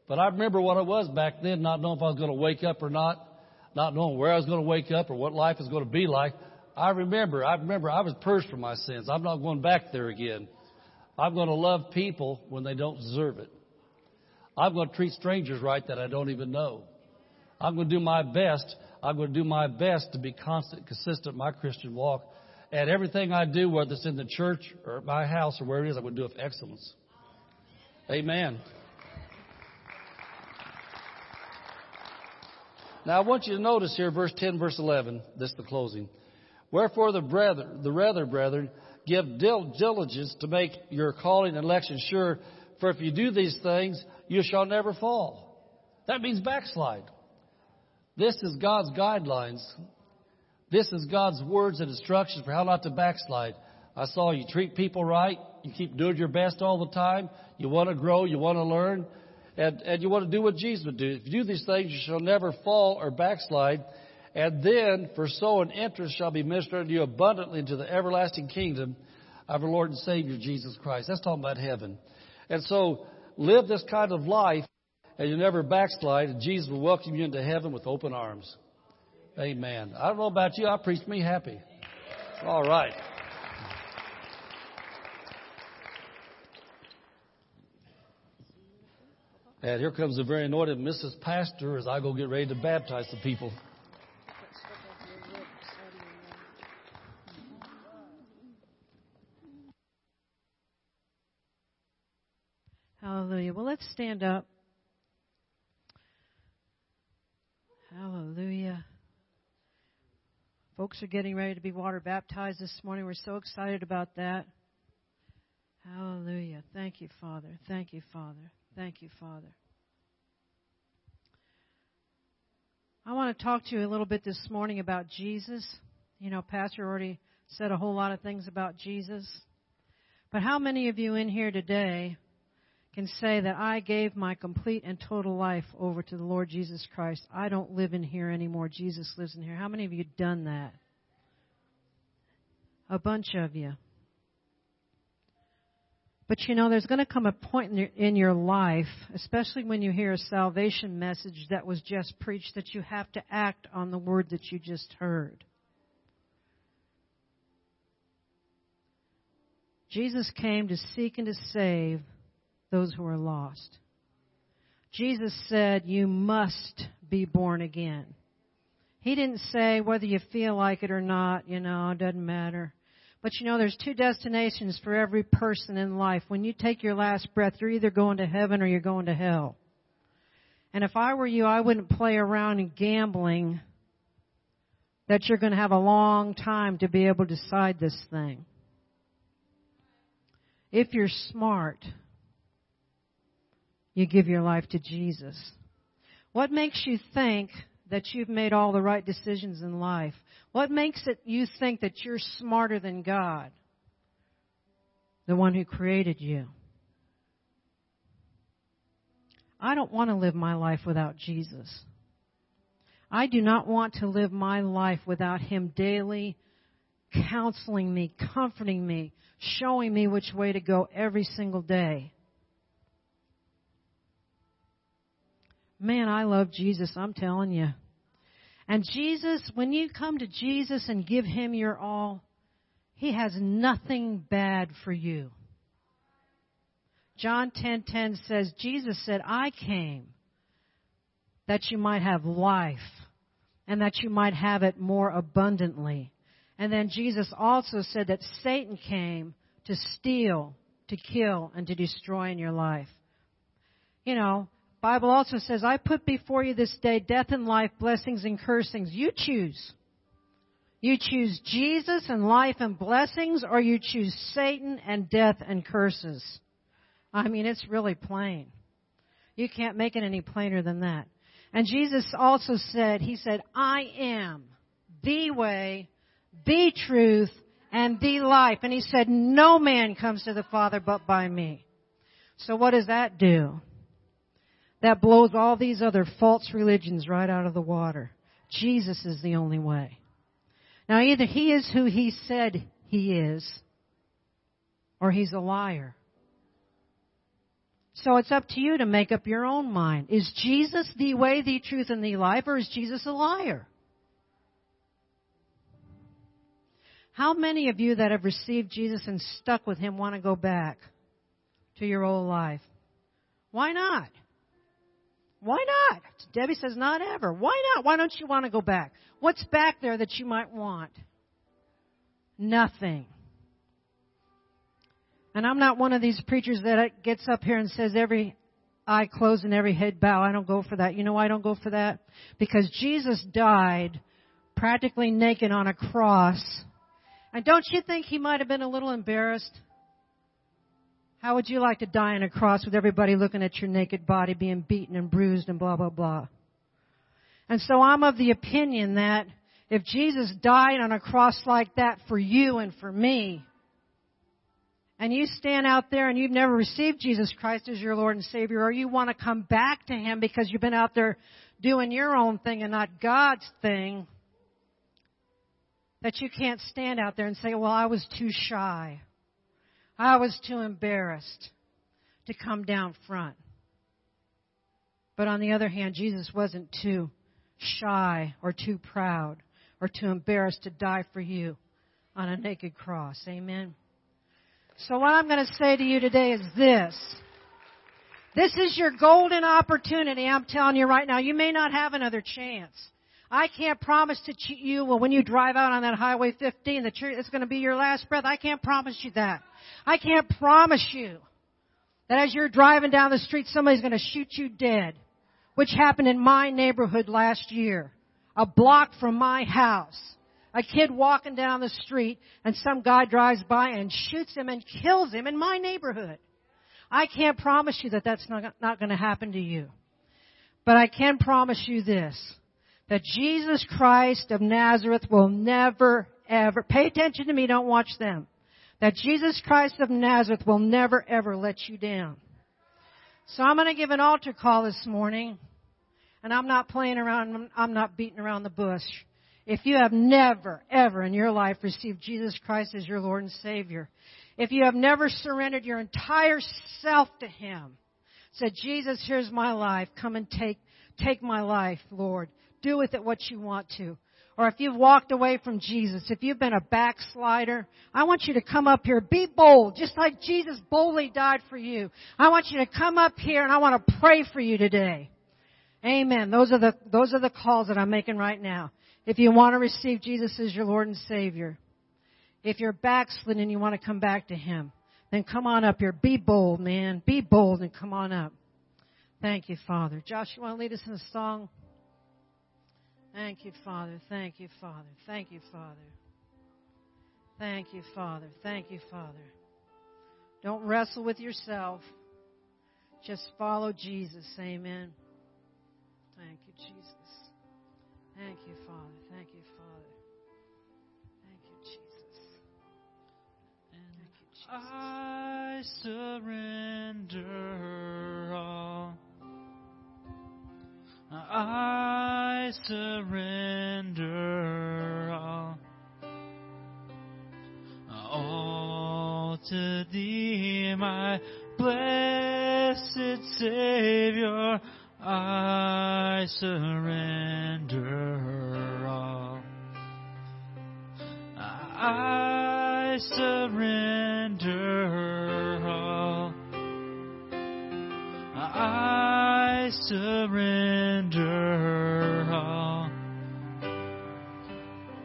but I remember what it was back then, not knowing if I was going to wake up or not not knowing where I was going to wake up or what life is going to be like. I remember, I remember I was purged from my sins. I'm not going back there again. I'm going to love people when they don't deserve it. I'm going to treat strangers right that I don't even know. I'm going to do my best. I'm going to do my best to be constant, consistent in my Christian walk. And everything I do, whether it's in the church or at my house or where it is, I'm going to do it with excellence. Amen. Now I want you to notice here, verse 10, verse 11, this is the closing. Wherefore the brethren, the rather brethren, give diligence to make your calling and election sure, for if you do these things, you shall never fall. That means backslide. This is God's guidelines. This is God's words and instructions for how not to backslide. I saw you treat people right. You keep doing your best all the time. You want to grow. You want to learn and, and you want to do what Jesus would do. If you do these things, you shall never fall or backslide. And then, for so an entrance shall be ministered unto you abundantly into the everlasting kingdom of our Lord and Savior Jesus Christ. That's talking about heaven. And so, live this kind of life, and you never backslide, and Jesus will welcome you into heaven with open arms. Amen. I don't know about you, I preached me happy. All right. And here comes the very anointed Mrs. Pastor as I go get ready to baptize the people. Hallelujah. Well, let's stand up. Hallelujah. Folks are getting ready to be water baptized this morning. We're so excited about that. Hallelujah. Thank you, Father. Thank you, Father. Thank you, Father. I want to talk to you a little bit this morning about Jesus. You know, Pastor already said a whole lot of things about Jesus. But how many of you in here today can say that I gave my complete and total life over to the Lord Jesus Christ? I don't live in here anymore. Jesus lives in here. How many of you done that? A bunch of you. But you know, there's going to come a point in your, in your, life, especially when you hear a salvation message that was just preached, that you have to act on the word that you just heard. Jesus came to seek and to save those who are lost. Jesus said, You must be born again. He didn't say whether you feel like it or not, you know, it doesn't matter. But you know, there's two destinations for every person in life. When you take your last breath, you're either going to heaven or you're going to hell. And if I were you, I wouldn't play around and gambling that you're going to have a long time to be able to decide this thing. If you're smart, you give your life to Jesus. What makes you think that you've made all the right decisions in life? What makes it you think that you're smarter than God? The one who created you. I don't want to live my life without Jesus. I do not want to live my life without Him daily counseling me, comforting me, showing me which way to go every single day. Man, I love Jesus, I'm telling you. And Jesus, when you come to Jesus and give Him your all, He has nothing bad for you. John 10:10 says Jesus said, "I came that you might have life and that you might have it more abundantly." And then Jesus also said that Satan came to steal, to kill, and to destroy in your life. You know, Bible also says, I put before you this day death and life, blessings and cursings. You choose. You choose Jesus and life and blessings, or you choose Satan and death and curses. I mean, it's really plain. You can't make it any plainer than that. And Jesus also said, He said, I am the way, the truth, and the life. And He said, no man comes to the Father but by me. So what does that do? That blows all these other false religions right out of the water. Jesus is the only way. Now either he is who he said he is, or he's a liar. So it's up to you to make up your own mind. Is Jesus the way, the truth, and the life, or is Jesus a liar? How many of you that have received Jesus and stuck with him want to go back to your old life? Why not? Why not? Debbie says, not ever. Why not? Why don't you want to go back? What's back there that you might want? Nothing. And I'm not one of these preachers that gets up here and says every eye closed and every head bow. I don't go for that. You know why I don't go for that? Because Jesus died practically naked on a cross. And don't you think he might have been a little embarrassed? How would you like to die on a cross with everybody looking at your naked body being beaten and bruised and blah, blah, blah? And so I'm of the opinion that if Jesus died on a cross like that for you and for me, and you stand out there and you've never received Jesus Christ as your Lord and Savior, or you want to come back to Him because you've been out there doing your own thing and not God's thing, that you can't stand out there and say, well, I was too shy. I was too embarrassed to come down front. But on the other hand, Jesus wasn't too shy or too proud or too embarrassed to die for you on a naked cross. Amen. So what I'm going to say to you today is this. This is your golden opportunity. I'm telling you right now. You may not have another chance. I can't promise to cheat you, well, when you drive out on that Highway 15, that it's going to be your last breath. I can't promise you that. I can't promise you that as you're driving down the street, somebody's going to shoot you dead, which happened in my neighborhood last year, a block from my house. A kid walking down the street and some guy drives by and shoots him and kills him in my neighborhood. I can't promise you that that's not, not going to happen to you. But I can promise you this, that Jesus Christ of Nazareth will never ever, pay attention to me, don't watch them that Jesus Christ of Nazareth will never ever let you down. So I'm going to give an altar call this morning, and I'm not playing around, I'm not beating around the bush. If you have never, ever in your life received Jesus Christ as your Lord and Savior, if you have never surrendered your entire self to Him, said, Jesus, here's my life, come and take, take my life, Lord. Do with it what you want to or if you've walked away from Jesus, if you've been a backslider, I want you to come up here. Be bold, just like Jesus boldly died for you. I want you to come up here and I want to pray for you today. Amen. Those are the, those are the calls that I'm making right now. If you want to receive Jesus as your Lord and Savior, if you're backslidden and you want to come back to Him, then come on up here. Be bold, man. Be bold and come on up. Thank you, Father. Josh, you want to lead us in a song? Thank you, Father. Thank you, Father. Thank you, Father. Thank you, Father. Thank you, Father. Don't wrestle with yourself. Just follow Jesus. Amen. Thank you, Jesus. Thank you, Father. Thank you, Father. Thank you, Jesus. Thank you, Jesus. I surrender all. I surrender all. All to thee, my blessed Savior. I surrender all. I surrender all. I surrender all.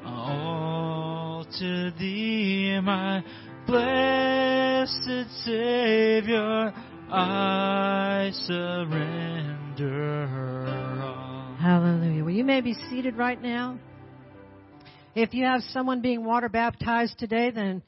All to thee, my blessed Savior. I surrender all. Hallelujah. Well, you may be seated right now. If you have someone being water baptized today, then